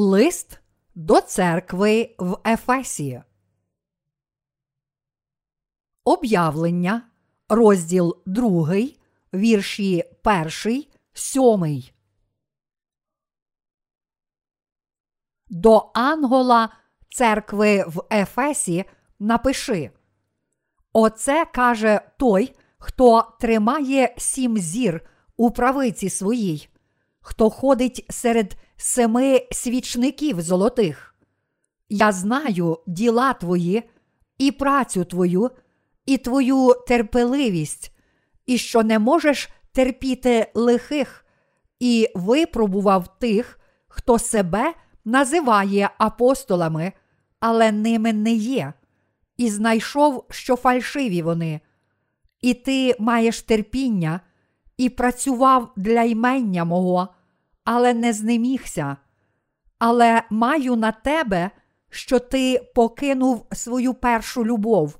Лист до церкви в Ефесі. Об'явлення, розділ 2, вірші 1, 7. До Ангола церкви в Ефесі напиши. Оце каже той, хто тримає сім зір у правиці своїй, хто ходить серед семи свічників золотих. Я знаю діла твої, і працю твою, і твою терпеливість, і що не можеш терпіти лихих, і випробував тих, хто себе називає апостолами, але ними не є, і знайшов, що фальшиві вони. І ти маєш терпіння, і працював для ймення мого але не знемігся. Але маю на тебе, що ти покинув свою першу любов.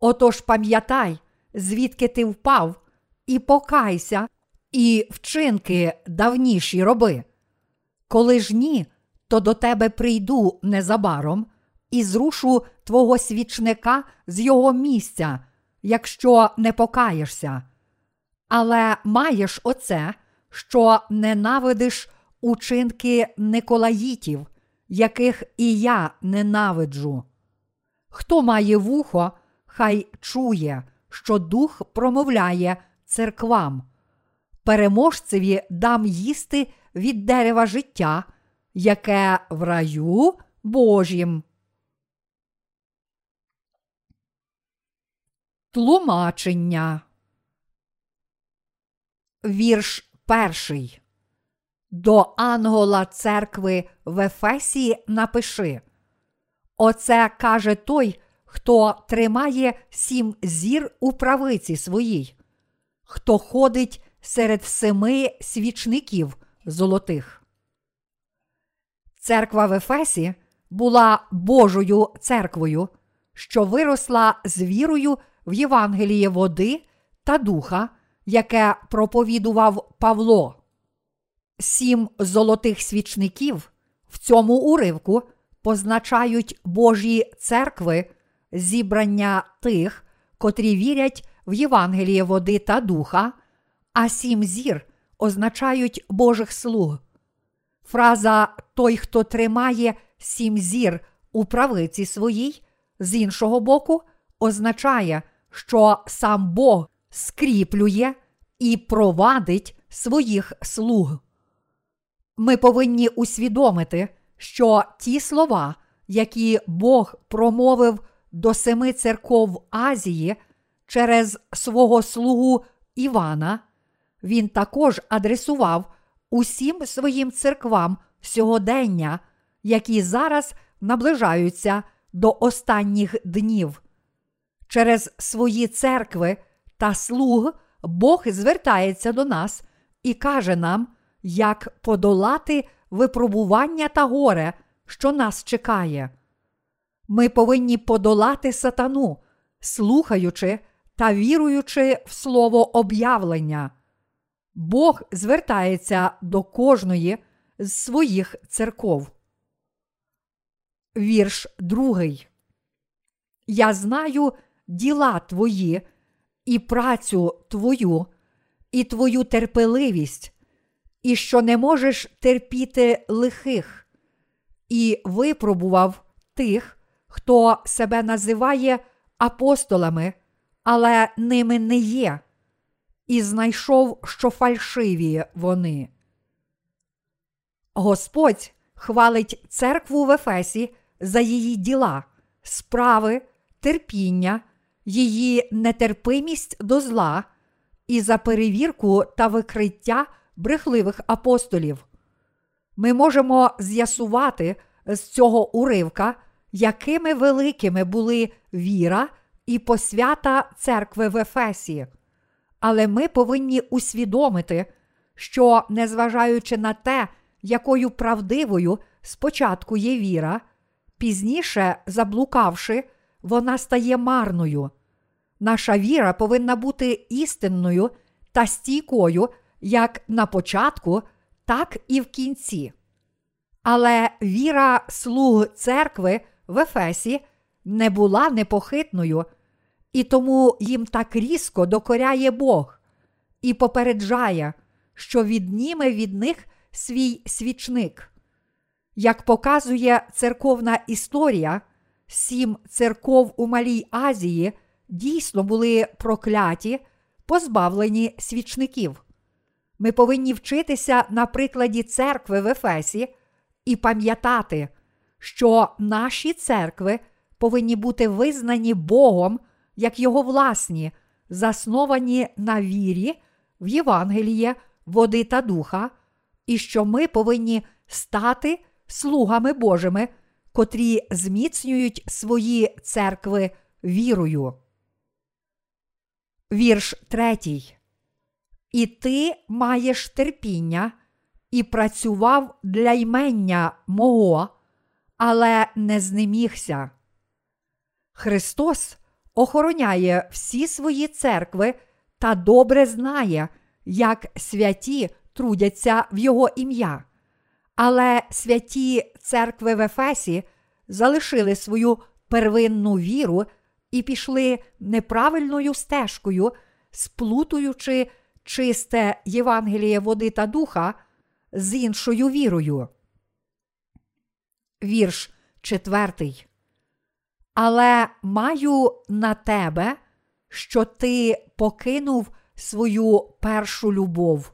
Отож пам'ятай, звідки ти впав, і покайся, і вчинки давніші роби. Коли ж ні, то до тебе прийду незабаром і зрушу твого свічника з його місця, якщо не покаєшся. Але маєш оце, що ненавидиш учинки Николаїтів, яких і я ненавиджу. Хто має вухо, хай чує, що дух промовляє церквам. Переможцеві дам їсти від дерева життя, яке в раю Божім. Тлумачення. Вірш перший. До Ангола церкви в Ефесії напиши. Оце каже той, хто тримає сім зір у правиці своїй, хто ходить серед семи свічників золотих. Церква в Ефесі була Божою церквою, що виросла з вірою в Євангеліє води та духа яке проповідував Павло. Сім золотих свічників в цьому уривку позначають Божі церкви, зібрання тих, котрі вірять в Євангеліє води та духа, а сім зір означають Божих слуг. Фраза той, хто тримає сім зір у правиці своїй, з іншого боку, означає, що сам Бог скріплює і провадить своїх слуг. Ми повинні усвідомити, що ті слова, які Бог промовив до семи церков Азії через свого слугу Івана, він також адресував усім своїм церквам сьогодення, які зараз наближаються до останніх днів. Через свої церкви та слуг Бог звертається до нас і каже нам, як подолати випробування та горе, що нас чекає. Ми повинні подолати сатану, слухаючи та віруючи в слово об'явлення. Бог звертається до кожної з своїх церков. Вірш другий. Я знаю діла твої і працю твою, і твою терпеливість, і що не можеш терпіти лихих, і випробував тих, хто себе називає апостолами, але ними не є, і знайшов, що фальшиві вони. Господь хвалить церкву в Ефесі за її діла, справи, терпіння її нетерпимість до зла і за перевірку та викриття брехливих апостолів. Ми можемо з'ясувати з цього уривка, якими великими були віра і посвята церкви в Ефесі. Але ми повинні усвідомити, що, незважаючи на те, якою правдивою спочатку є віра, пізніше заблукавши, вона стає марною. Наша віра повинна бути істинною та стійкою як на початку, так і в кінці. Але віра слуг церкви в Ефесі не була непохитною, і тому їм так різко докоряє Бог і попереджає, що відніме від них свій свічник. Як показує церковна історія, сім церков у Малій Азії дійсно були прокляті, позбавлені свічників. Ми повинні вчитися на прикладі церкви в Ефесі і пам'ятати, що наші церкви повинні бути визнані Богом як Його власні, засновані на вірі в Євангеліє, води та духа, і що ми повинні стати слугами Божими, котрі зміцнюють свої церкви вірою. Вірш третій. І ти маєш терпіння і працював для ймення мого, але не знемігся. Христос охороняє всі свої церкви та добре знає, як святі трудяться в Його ім'я. Але святі церкви в Ефесі залишили свою первинну віру і пішли неправильною стежкою, сплутуючи чисте Євангеліє води та духа з іншою вірою. Вірш четвертий. Але маю на тебе, що ти покинув свою першу любов.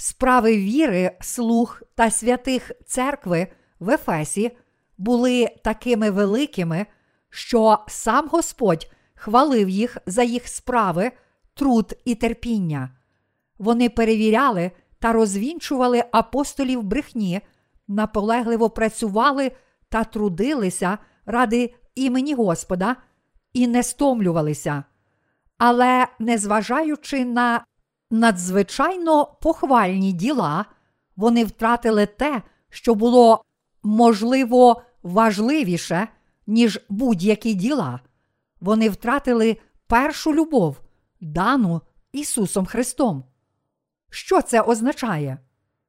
Справи віри, слуг та святих церкви в Ефесі були такими великими, що сам Господь хвалив їх за їх справи, труд і терпіння. Вони перевіряли та розвінчували апостолів брехні, наполегливо працювали та трудилися ради імені Господа і не стомлювалися. Але, незважаючи на надзвичайно похвальні діла, вони втратили те, що було можливо важливіше, ніж будь-які діла. Вони втратили першу любов, дану Ісусом Христом. Що це означає?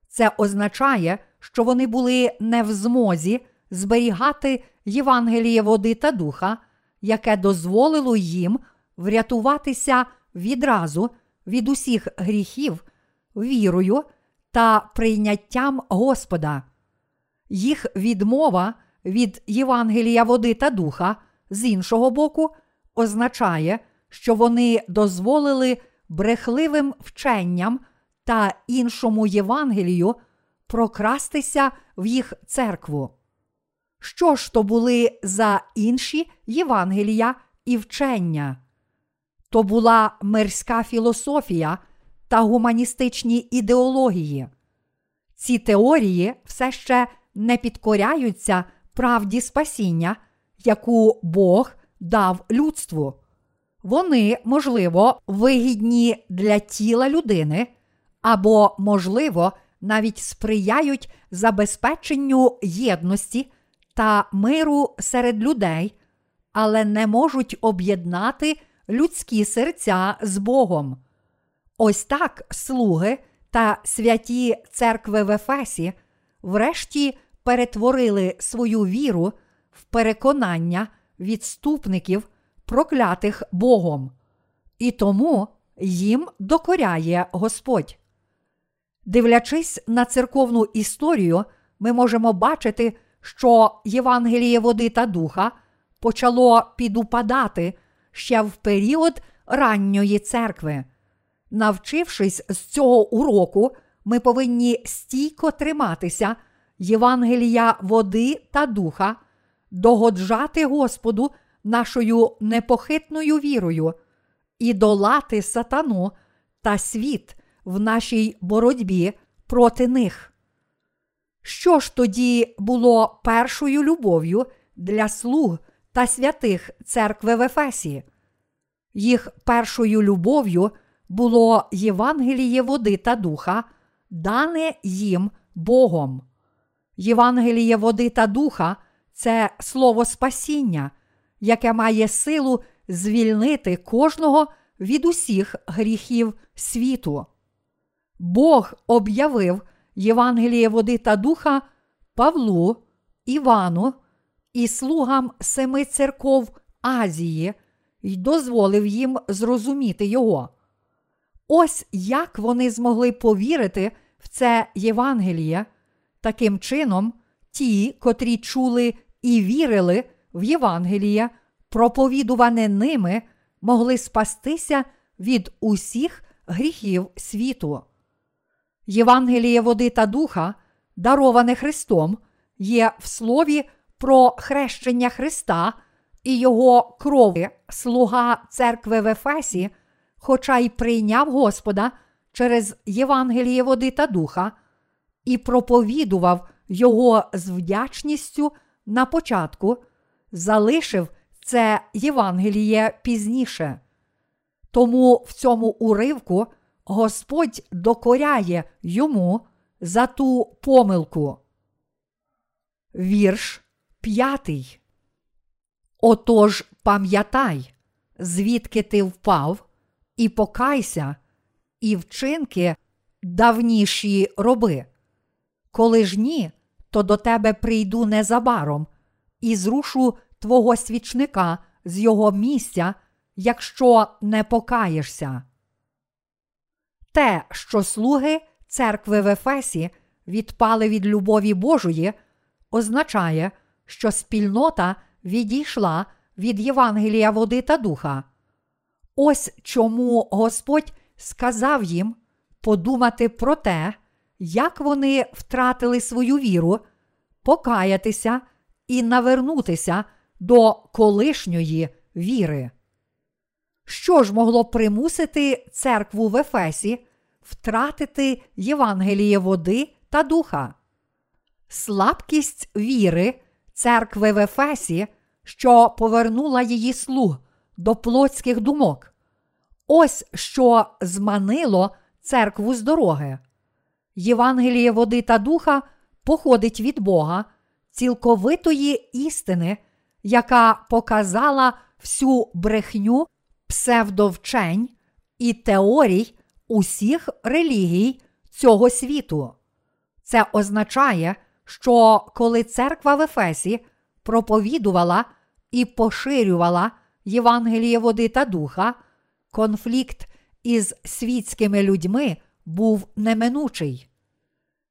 Це означає, що вони були не в змозі зберігати Євангеліє води та духа, яке дозволило їм врятуватися відразу від усіх гріхів, вірою та прийняттям Господа. Їх відмова від Євангелія води та духа з іншого боку означає, що вони дозволили брехливим вченням та іншому Євангелію прокрастися в їх церкву. Що ж то були за інші Євангелія і вчення? То була мирська філософія та гуманістичні ідеології. Ці теорії все ще не підкоряються правді спасіння, яку Бог дав людству. Вони, можливо, вигідні для тіла людини, або, можливо, навіть сприяють забезпеченню єдності та миру серед людей, але не можуть об'єднати людські серця з Богом. Ось так слуги та святі церкви в Ефесі врешті перетворили свою віру в переконання відступників, проклятих Богом, і тому їм докоряє Господь. Дивлячись на церковну історію, ми можемо бачити, що Євангеліє води та духа почало підупадати ще в період ранньої церкви. Навчившись з цього уроку, ми повинні стійко триматися Євангелія води та духа, догоджати Господу нашою непохитною вірою і долати сатану та світ в нашій боротьбі проти них. Що ж тоді було першою любов'ю для слуг та святих церкви в Ефесі? Їх першою любов'ю було Євангеліє води та духа, дане їм Богом. Євангеліє води та духа це слово спасіння, яке має силу звільнити кожного від усіх гріхів світу. Бог об'явив Євангеліє води та духа Павлу, Івану і слугам семи церков Азії й дозволив їм зрозуміти його. Ось як вони змогли повірити в це Євангеліє. Таким чином, ті, котрі чули і вірили в Євангеліє, проповідуване ними, могли спастися від усіх гріхів світу. Євангеліє води та духа, дароване Христом, є в слові про хрещення Христа і Його крови, слуга церкви в Ефесі, хоча й прийняв Господа через Євангеліє води та духа, і проповідував Його з вдячністю на початку, залишив це Євангеліє пізніше. Тому в цьому уривку Господь докоряє йому за ту помилку. Вірш п'ятий. Отож пам'ятай, звідки ти впав, і покайся, і вчинки давніші роби. Коли ж ні, то до тебе прийду незабаром і зрушу твого свічника з його місця, якщо не покаєшся. Те, що слуги церкви в Ефесі відпали від любові Божої, означає, що спільнота відійшла від Євангелія води та духа. Ось чому Господь сказав їм подумати про те, як вони втратили свою віру, покаятися і навернутися до колишньої віри. Що ж могло примусити церкву в Ефесі втратити Євангеліє води та духа? Слабкість віри церкви в Ефесі, що повернула її слуг до плотських думок. Ось що зманило церкву з дороги. Євангеліє води та духа походить від Бога, цілковитої істини, яка показала всю брехню псевдовчень і теорій усіх релігій цього світу. Це означає, що коли церква в Ефесі проповідувала і поширювала Євангеліє води та духа, конфлікт із світськими людьми був неминучий.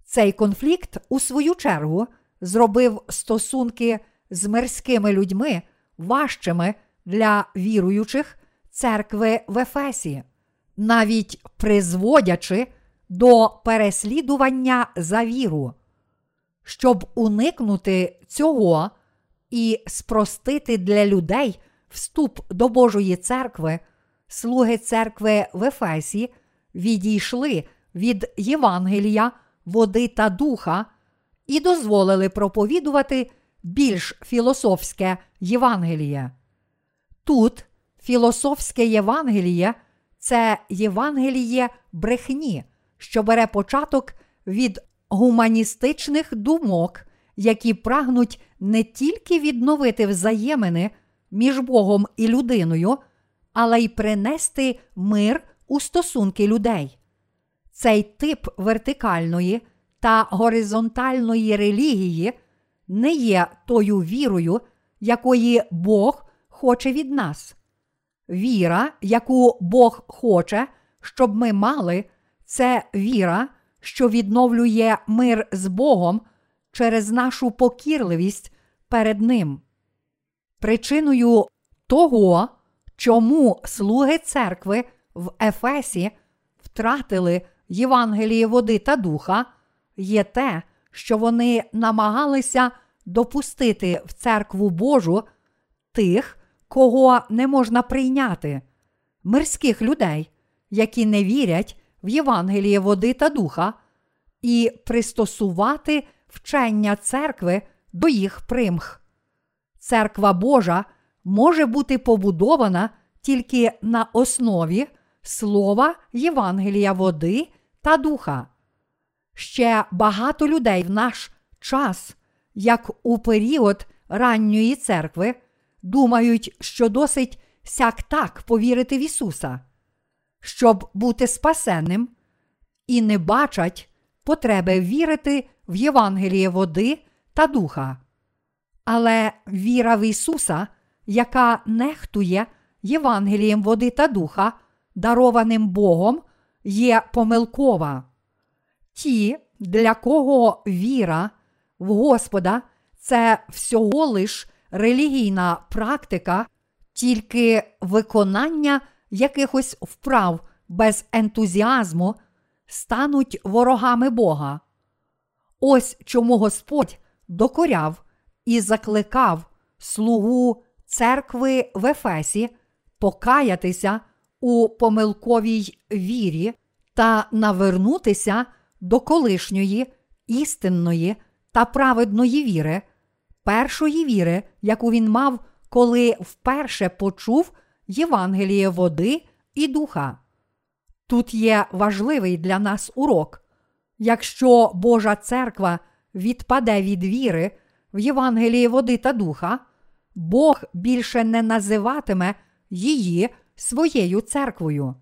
Цей конфлікт, у свою чергу, зробив стосунки з мирськими людьми важчими для віруючих церкви в Ефесі, навіть призводячи до переслідування за віру. Щоб уникнути цього і спростити для людей вступ до Божої церкви, слуги церкви в Ефесі відійшли від Євангелія, води та духа і дозволили проповідувати більш філософське Євангеліє. Тут філософське Євангеліє це Євангеліє брехні, що бере початок від гуманістичних думок, які прагнуть не тільки відновити взаємини між Богом і людиною, але й принести мир у стосунки людей. Цей тип вертикальної та горизонтальної релігії не є тою вірою, якої Бог хоче від нас. Віра, яку Бог хоче, щоб ми мали, це віра, що відновлює мир з Богом через нашу покірливість перед Ним. Причиною того, чому слуги церкви в Ефесі втратили Євангеліє води та духа, є те, що вони намагалися допустити в церкву Божу тих, кого не можна прийняти, мирських людей, які не вірять в Євангеліє води та духа, і пристосувати вчення церкви до їх примх. Церква Божа може бути побудована тільки на основі слова Євангелія води та духа. Ще багато людей в наш час, як у період ранньої церкви, думають, що досить сяк так повірити в Ісуса, щоб бути спасенним, і не бачать потреби вірити в Євангеліє води та духа. Але віра в Ісуса, яка нехтує Євангелієм води та духа, дарованим Богом, є помилкова. Ті, для кого віра в Господа це всього лиш релігійна практика, тільки виконання якихось вправ без ентузіазму, стануть ворогами Бога. Ось чому Господь докоряв і закликав слугу церкви в Ефесі покаятися у помилковій вірі та навернутися до колишньої істинної та праведної віри, першої віри, яку він мав, коли вперше почув Євангеліє води і духа. Тут є важливий для нас урок. Якщо Божа церква відпаде від віри в Євангелії води та духа, Бог більше не називатиме її своєю церквою.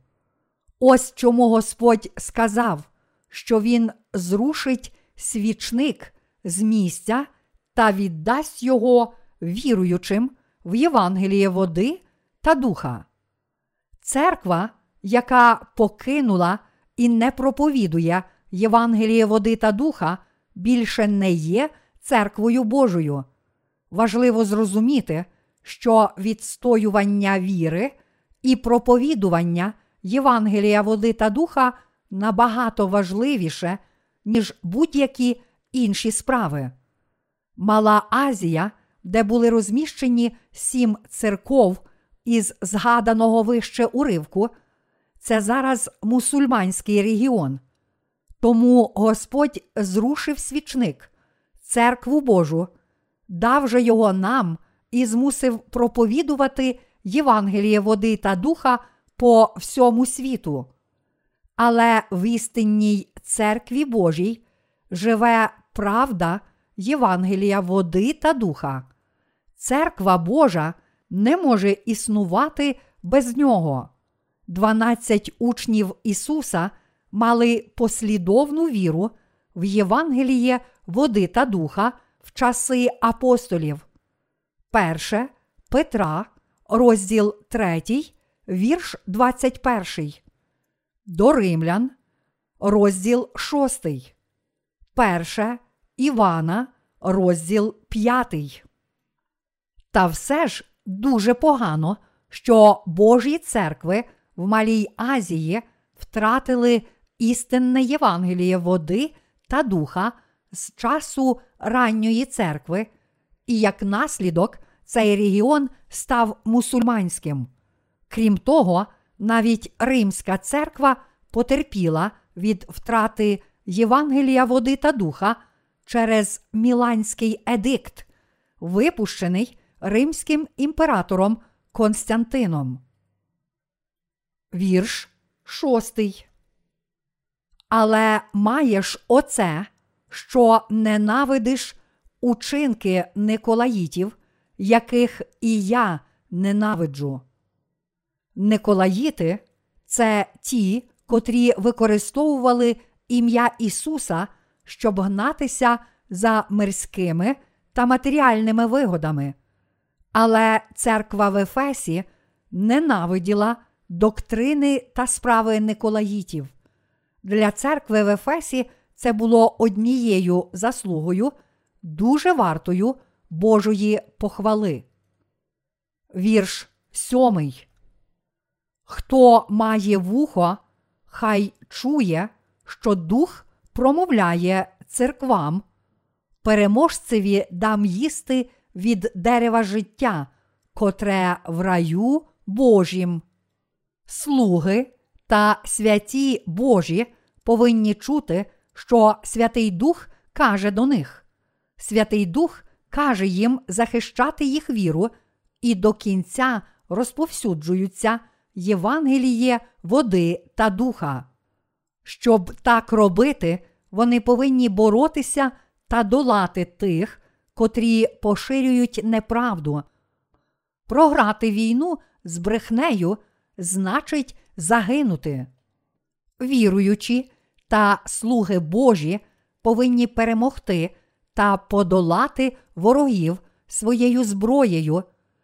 Ось чому Господь сказав, що Він зрушить свічник з місця та віддасть його віруючим в Євангеліє води та духа. Церква, яка покинула і не проповідує Євангеліє води та духа, більше не є церквою Божою. Важливо зрозуміти, що відстоювання віри і проповідування Євангелія води та духа набагато важливіше, ніж будь-які інші справи. Мала Азія, де були розміщені сім церков із згаданого вище уривку, це зараз мусульманський регіон. Тому Господь зрушив свічник, церкву Божу, дав же його нам і змусив проповідувати Євангеліє води та духа по всьому світу. Але в істинній церкві Божій живе правда Євангелія води та духа. Церква Божа не може існувати без нього. Дванадцять учнів Ісуса мали послідовну віру в Євангеліє води та духа в часи апостолів. Перше Петра, розділ 3, вірш 21. До Римлян, розділ 6. Перше Івана, розділ 5. Та все ж дуже погано, що Божі церкви в Малій Азії втратили істинне Євангеліє води та духа з часу ранньої церкви, і як наслідок цей регіон став мусульманським. Крім того, навіть Римська церква потерпіла від втрати Євангелія води та духа через Міланський едикт, випущений римським імператором Константином. Вірш шостий. Але маєш оце, що ненавидиш учинки Николаїтів, яких і я ненавиджу. Николаїти це ті, котрі використовували ім'я Ісуса, щоб гнатися за мирськими та матеріальними вигодами. Але церква в Ефесі ненавиділа доктрини та справи Николаїтів. Для церкви в Ефесі це було однією заслугою, дуже вартою Божої похвали. Вірш сьомий. Хто має вухо, хай чує, що дух промовляє церквам, переможцеві дам їсти від дерева життя, котре в раю Божім. Слуги та святі Божі повинні чути, що Святий Дух каже до них. Святий Дух каже їм захищати їх віру і до кінця розповсюджуються Євангеліє води та духа. Щоб так робити, вони повинні боротися та долати тих, котрі поширюють неправду. Програти війну з брехнею значить загинути. Віруючі та слуги Божі повинні перемогти та подолати ворогів своєю зброєю,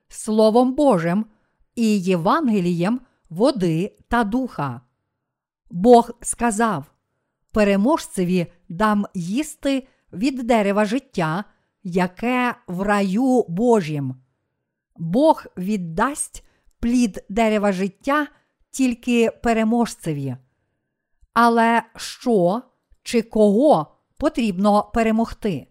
Словом Божим і Євангелієм води та духа. Бог сказав: Переможцеві дам їсти від дерева життя, яке в раю Божім. Бог віддасть плід дерева життя тільки переможцеві. Але що чи кого потрібно перемогти?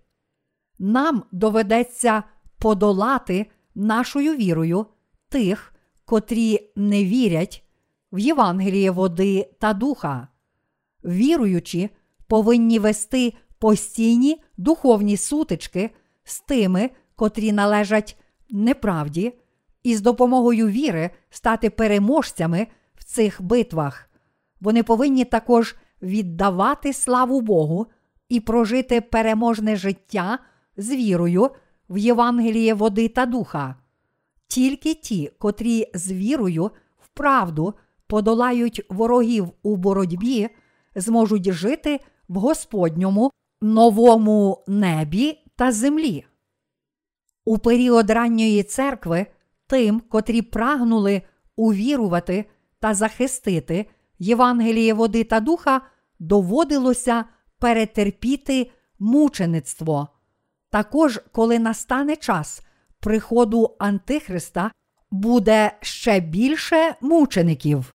Нам доведеться подолати нашою вірою тих, котрі не вірять в Євангеліє води та духа. Віруючі повинні вести постійні духовні сутички з тими, котрі належать неправді, і з допомогою віри стати переможцями в цих битвах. Вони повинні також віддавати славу Богу і прожити переможне життя з вірою в Євангеліє води та духа. Тільки ті, котрі з вірою в правду подолають ворогів у боротьбі, зможуть жити в Господньому новому небі та землі. У період ранньої церкви тим, котрі прагнули увірувати та захистити Євангеліє води та духа, доводилося перетерпіти мучеництво. Також, коли настане час приходу Антихриста, буде ще більше мучеників.